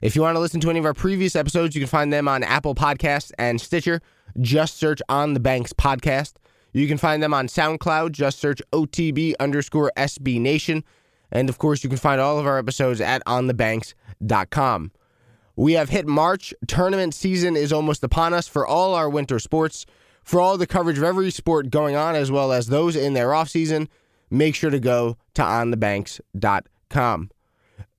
If you want to listen to any of our previous episodes, you can find them on Apple Podcasts and Stitcher. Just search On the Banks podcast. You can find them on SoundCloud. Just search OTB underscore SB Nation. And of course, you can find all of our episodes at onthebanks.com. We have hit March. Tournament season is almost upon us for all our winter sports. For all the coverage of every sport going on, as well as those in their off season, make sure to go to onthebanks.com.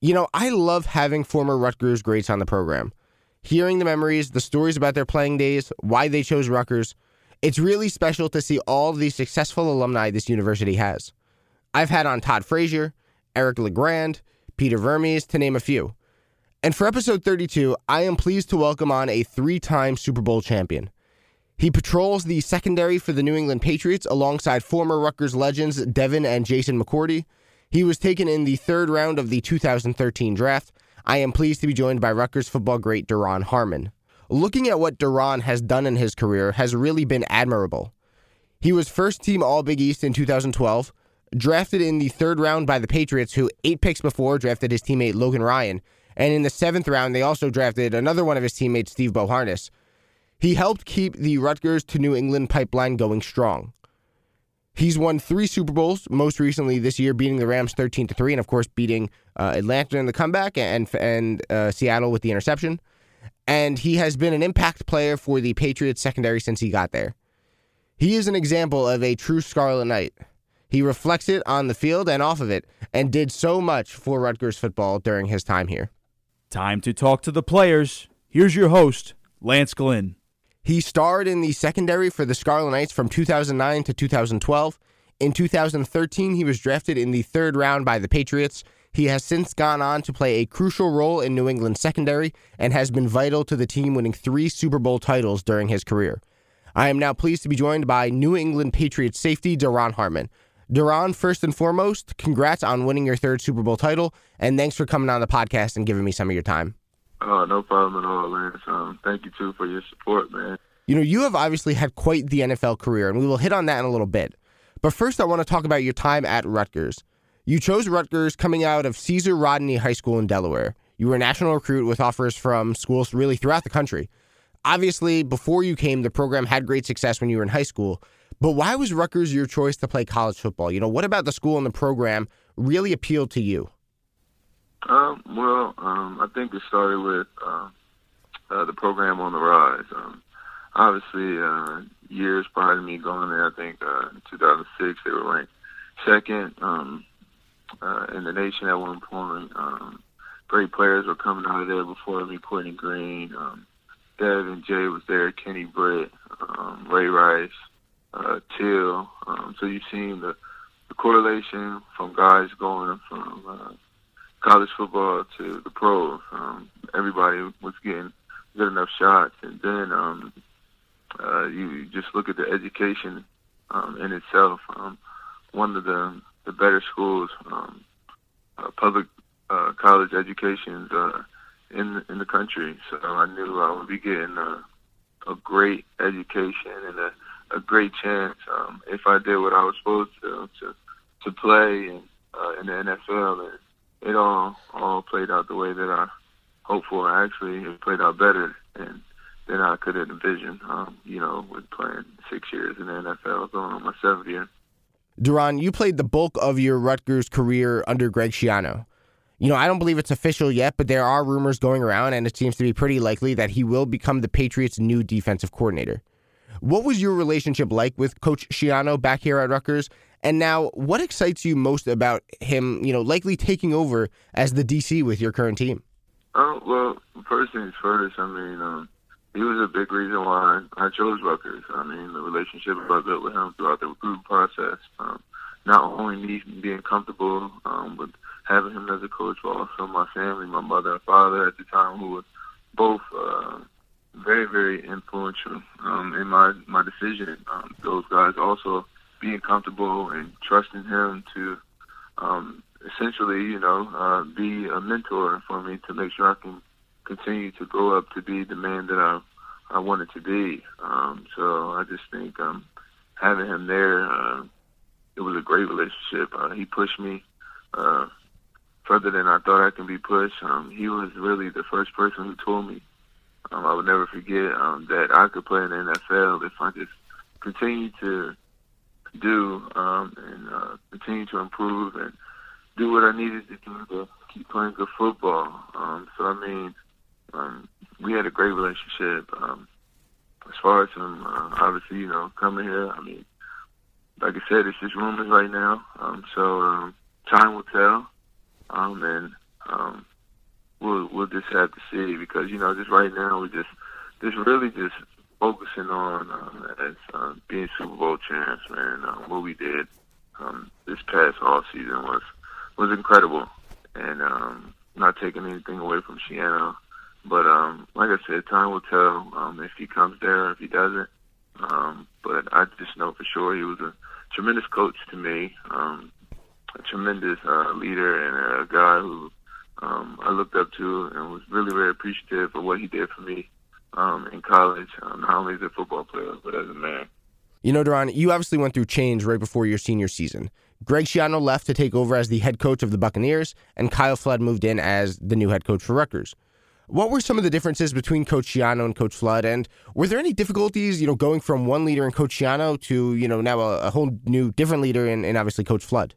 You know, I love having former Rutgers greats on the program. Hearing the memories, the stories about their playing days, why they chose Rutgers, it's really special to see all the successful alumni this university has. I've had on Todd Frazier, Eric LeGrand, Peter Vermes, to name a few. And for episode 32, I am pleased to welcome on a three time Super Bowl champion. He patrols the secondary for the New England Patriots alongside former Rutgers legends Devin and Jason McCourty. He was taken in the third round of the 2013 draft. I am pleased to be joined by Rutgers football great Duron Harmon. Looking at what Duron has done in his career has really been admirable. He was first team All Big East in 2012, drafted in the third round by the Patriots, who eight picks before drafted his teammate Logan Ryan. And in the seventh round, they also drafted another one of his teammates, Steve Beauharnais. He helped keep the Rutgers to New England pipeline going strong. He's won three Super Bowls, most recently this year, beating the Rams 13 to 3, and of course, beating uh, Atlanta in the comeback and, and uh, Seattle with the interception. And he has been an impact player for the Patriots secondary since he got there. He is an example of a true Scarlet Knight. He reflects it on the field and off of it, and did so much for Rutgers football during his time here. Time to talk to the players. Here's your host, Lance Glynn. He starred in the secondary for the Scarlet Knights from 2009 to 2012. In 2013, he was drafted in the third round by the Patriots. He has since gone on to play a crucial role in New England's secondary and has been vital to the team winning three Super Bowl titles during his career. I am now pleased to be joined by New England Patriots safety Duron Harmon. Duron, first and foremost, congrats on winning your third Super Bowl title, and thanks for coming on the podcast and giving me some of your time. Oh, no problem at all, Lance. Um, thank you too for your support, man. You know, you have obviously had quite the NFL career, and we will hit on that in a little bit. But first, I want to talk about your time at Rutgers. You chose Rutgers coming out of Caesar Rodney High School in Delaware. You were a national recruit with offers from schools really throughout the country. Obviously, before you came, the program had great success when you were in high school. But why was Rutgers your choice to play college football? You know, what about the school and the program really appealed to you? Um, well, um, I think it started with uh, uh, the program on the rise. Um, obviously, uh, years prior to me going there, I think uh, in 2006 they were ranked second um, uh, in the nation at one point. Um, great players were coming out of there before me, Courtney Greene, um, Devin Jay was there, Kenny Britt, um, Ray Rice, uh, Till. Um, so you've seen the, the correlation from guys going from uh, college football to the pros. Um, everybody was getting good enough shots, and then um, uh, you, just look at the education um, in itself. Um, one of the the better schools, um, uh, public uh, college educations uh, in in the country. So I knew I would be getting a, a great education and a, a great chance um, if I did what I was supposed to to to play in, uh, in the NFL and it all all played out the way that I hoped for. Actually, it played out better and than I could have envisioned. Um, you know, with playing six years in the NFL, going on my seventh year. Duron, you played the bulk of your Rutgers career under Greg Schiano. You know, I don't believe it's official yet, but there are rumors going around, and it seems to be pretty likely that he will become the Patriots' new defensive coordinator. What was your relationship like with Coach Schiano back here at Rutgers? And now, what excites you most about him, you know, likely taking over as the DC with your current team? Oh, well, first things first, I mean, um, he was a big reason why I chose Rutgers. I mean, the relationship I built with him throughout the recruiting process, um, not only me being comfortable um, with having him as a coach, but also my family, my mother and father at the time, who were both uh, very, very influential um, in my my decision. Um, those guys also being comfortable and trusting him to um, essentially, you know, uh, be a mentor for me to make sure I can continue to grow up to be the man that I I wanted to be. Um, so I just think um, having him there, uh, it was a great relationship. Uh, he pushed me uh, further than I thought I can be pushed. Um, he was really the first person who told me um, I would never forget um, that I could play in the NFL if I just continue to do um, and uh, continue to improve and do what I needed to do to keep playing good football. Um, so I mean, um, we had a great relationship. Um, as far as him, uh, obviously, you know, coming here, I mean, like I said, it's just rumors right now. Um, so um, time will tell, um, and um, we'll we'll just have to see because you know, just right now, we're just just really just focusing on uh, as uh, being Super Bowl champs, man. Uh, what we did um, this past off season was was incredible, and um, not taking anything away from Schiano. But um, like I said, time will tell um, if he comes there, if he doesn't. Um, but I just know for sure he was a tremendous coach to me, um, a tremendous uh, leader, and a guy who um, I looked up to and was really very appreciative of what he did for me um, in college, um, not only as a football player but as a man. You know, Duron, you obviously went through change right before your senior season. Greg Schiano left to take over as the head coach of the Buccaneers, and Kyle Flood moved in as the new head coach for Rutgers. What were some of the differences between Coach Schiano and Coach Flood, and were there any difficulties, you know, going from one leader in Coach Schiano to, you know, now a, a whole new different leader in, in obviously Coach Flood?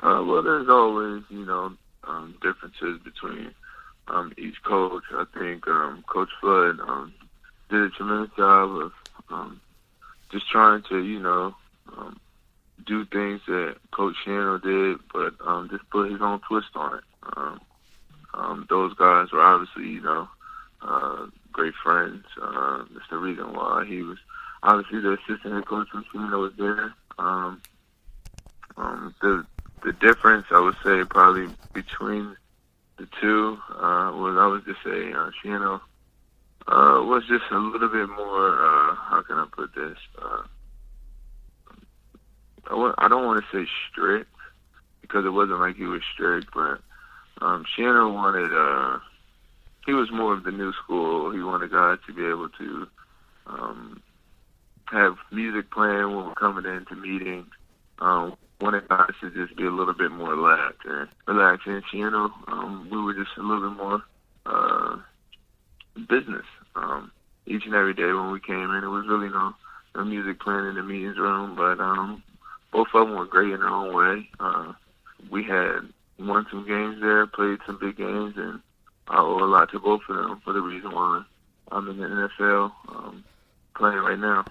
Uh, well, there's always, you know, um, differences between um, each coach. I think um, Coach Flood um, did a tremendous job of um, just trying to, you know, um, do things that Coach Schiano did, but um, just put his own twist on it. Um, um, those guys were obviously, you know, uh, great friends. Uh, that's the reason why he was obviously the assistant head coach when Schiano was there. Um, um, the the difference I would say probably between the two uh, was I would just say uh, Schiano uh, was just a little bit more. Uh, how can I put this? Uh, I w- I don't want to say strict because it wasn't like he was strict, but um, Schiano wanted. Uh, he was more of the new school. He wanted guys to be able to um, have music playing when we're coming into meetings. Um, wanted guys to just be a little bit more relaxed and relaxed. And Schiano, um, we were just a little bit more uh, business. Um, each and every day when we came in, it was really no, no music playing in the meetings room, but um, both of them were great in their own way. Uh, we had won some games there, played some big games, and I owe a lot to both of them for the reason why I'm in the NFL um, playing right now.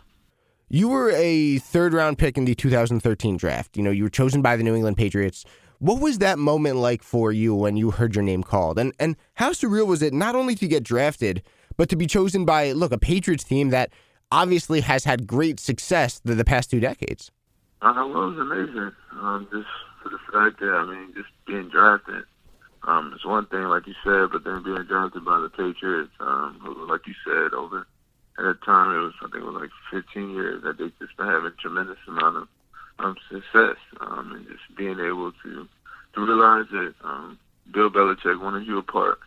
You were a third round pick in the 2013 draft. You know, you were chosen by the New England Patriots. What was that moment like for you when you heard your name called? And and how surreal was it not only to get drafted, but to be chosen by look a Patriots team that obviously has had great success the, the past two decades? Uh, it was amazing. Um, just for the fact that I mean, just being drafted. Um, it's one thing, like you said, but then being drafted by the Patriots, um, like you said, over at the time it was I think it was like 15 years that they just been having a tremendous amount of um, success, um, and just being able to to realize that um, Bill Belichick wanted you a part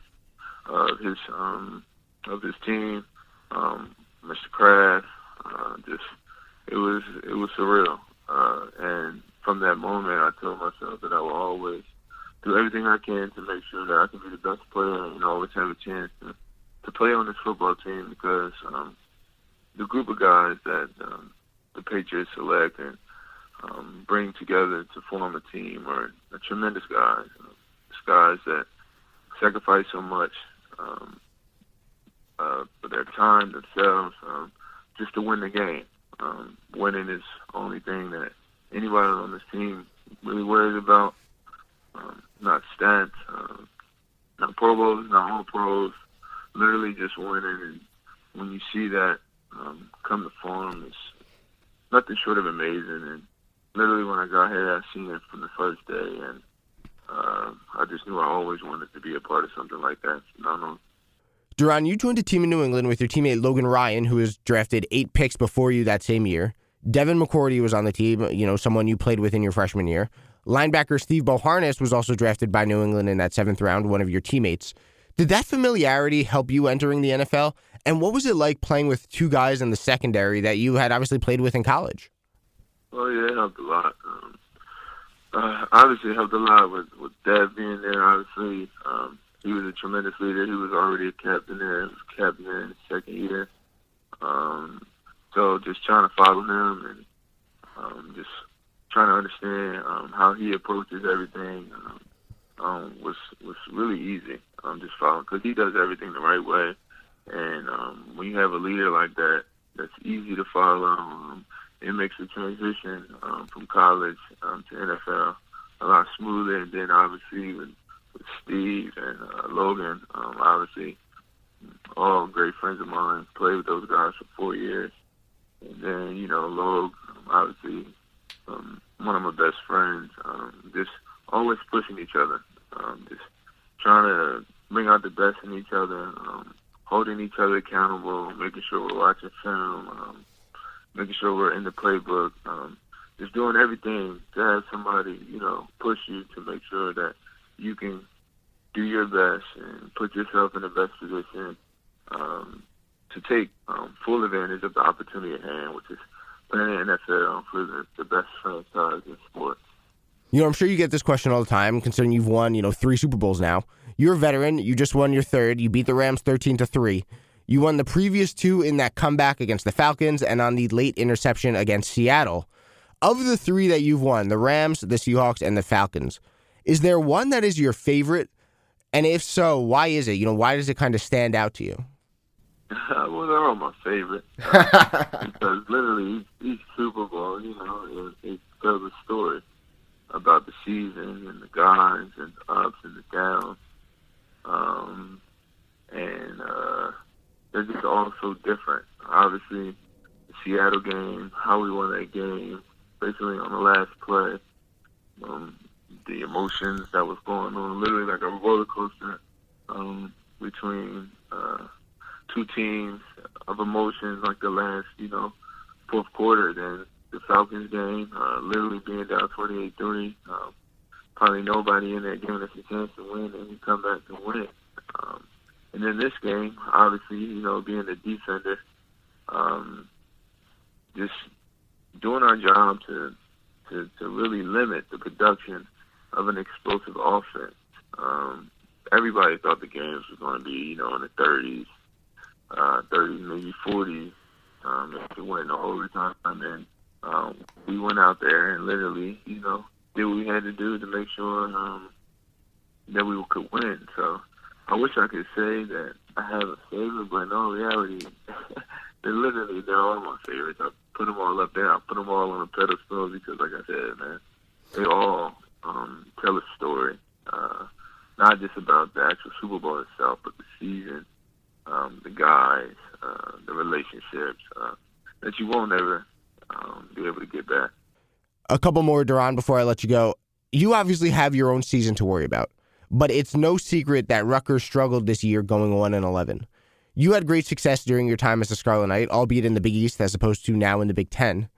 of his um, of his team, um, Mr. Kraft. Uh, just it was it was surreal, uh, and from that moment, I told myself that I will always do everything I can to make sure that I can be the best player and always have a chance to to play on this football team because um, the group of guys that um, the Patriots select and um, bring together to form a team are, are tremendous guys. It's guys that sacrifice so much um, uh, for their time, themselves, um, just to win the game. Um, winning is the only thing that anybody on this team really worries about. Um, not stats, uh, not Pro Bowls, not all pros. Literally just winning. And when you see that um, come to form, it's nothing short of amazing. And literally, when I got here, I seen it from the first day, and uh, I just knew I always wanted to be a part of something like that. Only Duron, you joined a team in New England with your teammate Logan Ryan, who was drafted eight picks before you that same year. Devin McCourty was on the team, you know, someone you played with in your freshman year. Linebacker Steve Beauharnais was also drafted by New England in that seventh round, one of your teammates. Did that familiarity help you entering the NFL? And what was it like playing with two guys in the secondary that you had obviously played with in college? Well, yeah, it helped a lot. Um, uh, obviously, it helped a lot with, with Dev being there, obviously. Um, he was a tremendous leader. He was already a captain there. He was captain there in his second year. Um, so just trying to follow him and um, just trying to understand um, how he approaches everything um, um, was was really easy. Um, just following because he does everything the right way, and um, when you have a leader like that, that's easy to follow. Um, it makes the transition um, from college um, to NFL a lot smoother. And then obviously with, with Steve and uh, Logan, um, obviously all great friends of mine. Played with those guys for four years, and then you know Log, obviously um, one of my best friends. Um, just always pushing each other, um, just trying to bring out the best in each other, um, holding each other accountable, making sure we're watching film, um, making sure we're in the playbook, um, just doing everything to have somebody, you know, push you to make sure that you can do your best and put yourself in the best position um, to take um, full advantage of the opportunity at hand, which is playing in the NFL for the, the best franchise in sports. You know, I'm sure you get this question all the time, considering you've won, you know, three Super Bowls now. You're a veteran. You just won your third. You beat the Rams 13 to three. You won the previous two in that comeback against the Falcons and on the late interception against Seattle. Of the three that you've won, the Rams, the Seahawks, and the Falcons, is there one that is your favorite? And if so, why is it? You know, why does it kind of stand out to you? well, they're all my favorite because literally each, each Super Bowl, you know, it, it tells a story about the season and the guys and the ups and the downs. Um, and uh, they're just all so different. Obviously, the Seattle game, how we won that game, basically on the last play, um, the emotions that was going on, literally like a roller coaster um, between uh, two teams of emotions, like the last, you know, fourth quarter. Then the Falcons game, uh, literally being down 28-3. Um, probably nobody in that giving us a chance to win, and we come back to win. Um, and then this game, obviously, you know, being a defender, um, just doing our job to, to to really limit the production of an explosive offense. Um, everybody thought the games was going to be, you know, in the 30s, uh, 30s, maybe 40s. Um, if it went in overtime, and um, we went out there and literally, you know, did what we had to do to make sure um, that we could win. So I wish I could say that I have a favorite, but in all reality, they're literally they're all my favorites. I put them all up there. I put them all on a pedestal because, like I said, man, they all um, tell a story. Uh, not just about the actual Super Bowl itself, but the season, um, the guys, uh, the relationships uh, that you won't ever um, be able to get back. A couple more, Duron, before I let you go. You obviously have your own season to worry about, but it's no secret that Rutgers struggled this year going 1 and 11. You had great success during your time as a Scarlet Knight, albeit in the Big East as opposed to now in the Big Ten.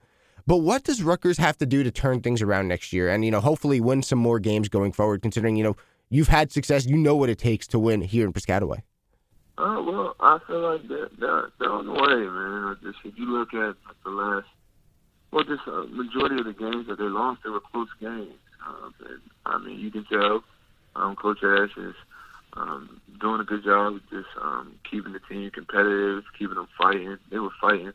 But what does Rutgers have to do to turn things around next year and, you know, hopefully win some more games going forward, considering, you know, you've had success, you know what it takes to win here in Piscataway? Uh, well, I feel like they're, they're, they're on the way, man. Just if you look at the last well, just a majority of the games that they lost, they were close games. Um, and, I mean, you can tell um, Coach Ash is um, doing a good job just um, keeping the team competitive, keeping them fighting. They were fighting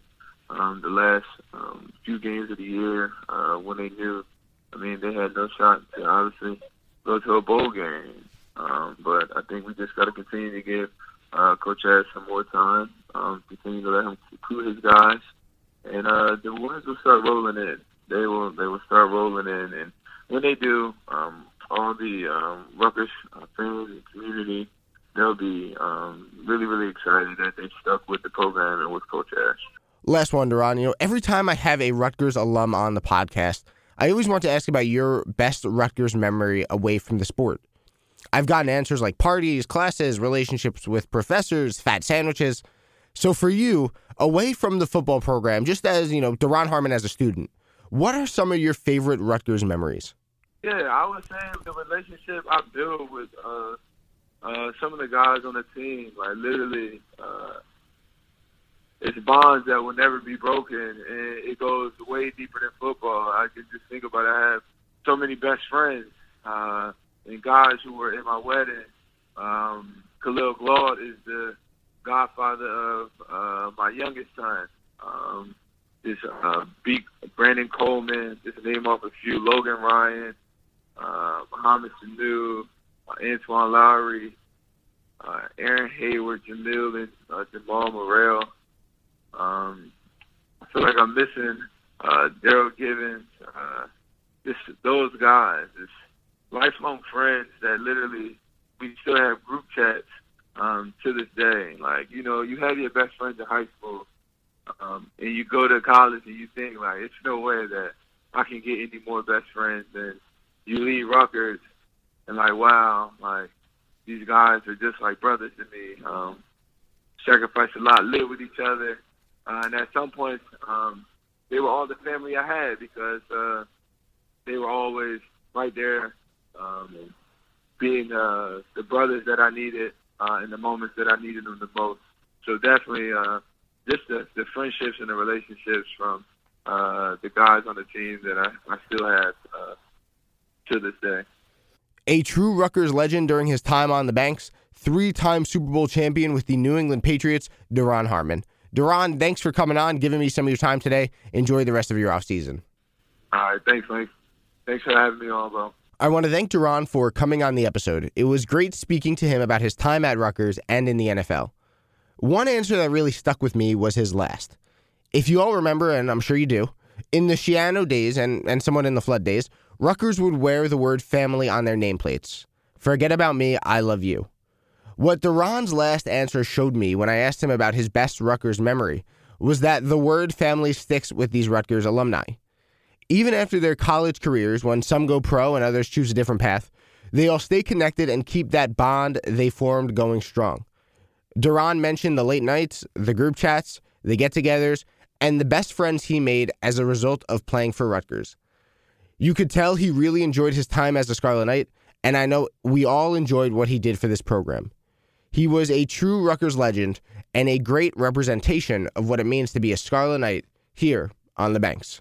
um, the last um, few games of the year uh, when they knew. I mean, they had no shot to obviously go to a bowl game. Um, but I think we just got to continue to give uh, Coach Ash some more time, um, continue to let him recruit his guys and uh, the ones will start rolling in. They will they will start rolling in, and when they do, um, all the um, Rutgers uh, fans and community, they'll be um, really really excited that they stuck with the program and with Coach Ash. Last one, Duron. You know, every time I have a Rutgers alum on the podcast, I always want to ask about your best Rutgers memory away from the sport. I've gotten answers like parties, classes, relationships with professors, fat sandwiches. So for you, away from the football program, just as, you know, Duron Harmon as a student, what are some of your favorite Rutgers memories? Yeah, I would say the relationship I built with uh, uh, some of the guys on the team, like literally, uh, it's bonds that will never be broken, and it goes way deeper than football. I can just think about it. I have so many best friends uh, and guys who were in my wedding. Um, Khalil Glaude is the godfather of uh, my youngest son. Um, this uh, Brandon Coleman, just name off a few, Logan Ryan, uh, Mohamed Sanu, uh, Antoine Lowry, uh, Aaron Hayward, Jamil, and uh, Jamal Merrell. Um, I feel like I'm missing uh, Darrell Givens. Uh, this those guys, this lifelong friends that literally we still have group chats um, to this day. Like you know, you have your best friends in high school, um, and you go to college and you think like, it's no way that I can get any more best friends. And you leave Rutgers, and like, wow, like these guys are just like brothers to me. Um, sacrificed a lot, live with each other, uh, and at some point, um, they were all the family I had because uh, they were always right there, um, being uh, the brothers that I needed uh, in the moments that I needed them the most. So definitely, uh, just the, the friendships and the relationships from uh, the guys on the team that I, I still have uh, to this day. A true Rutgers legend during his time on the banks, three-time Super Bowl champion with the New England Patriots, Duron Harmon. Duron, thanks for coming on, giving me some of your time today. Enjoy the rest of your off season. All right, thanks, Mike. Thanks for having me on, bro. I want to thank Duron for coming on the episode. It was great speaking to him about his time at Rutgers and in the NFL. One answer that really stuck with me was his last. If you all remember, and I'm sure you do, in the Schiano days and, and somewhat in the Flood days, Rutgers would wear the word family on their nameplates. Forget about me, I love you. What Duron's last answer showed me when I asked him about his best Rutgers memory was that the word family sticks with these Rutgers alumni. Even after their college careers, when some go pro and others choose a different path, they all stay connected and keep that bond they formed going strong. Duron mentioned the late nights, the group chats, the get togethers, and the best friends he made as a result of playing for Rutgers. You could tell he really enjoyed his time as a Scarlet Knight, and I know we all enjoyed what he did for this program. He was a true Rutgers legend and a great representation of what it means to be a Scarlet Knight here on the Banks.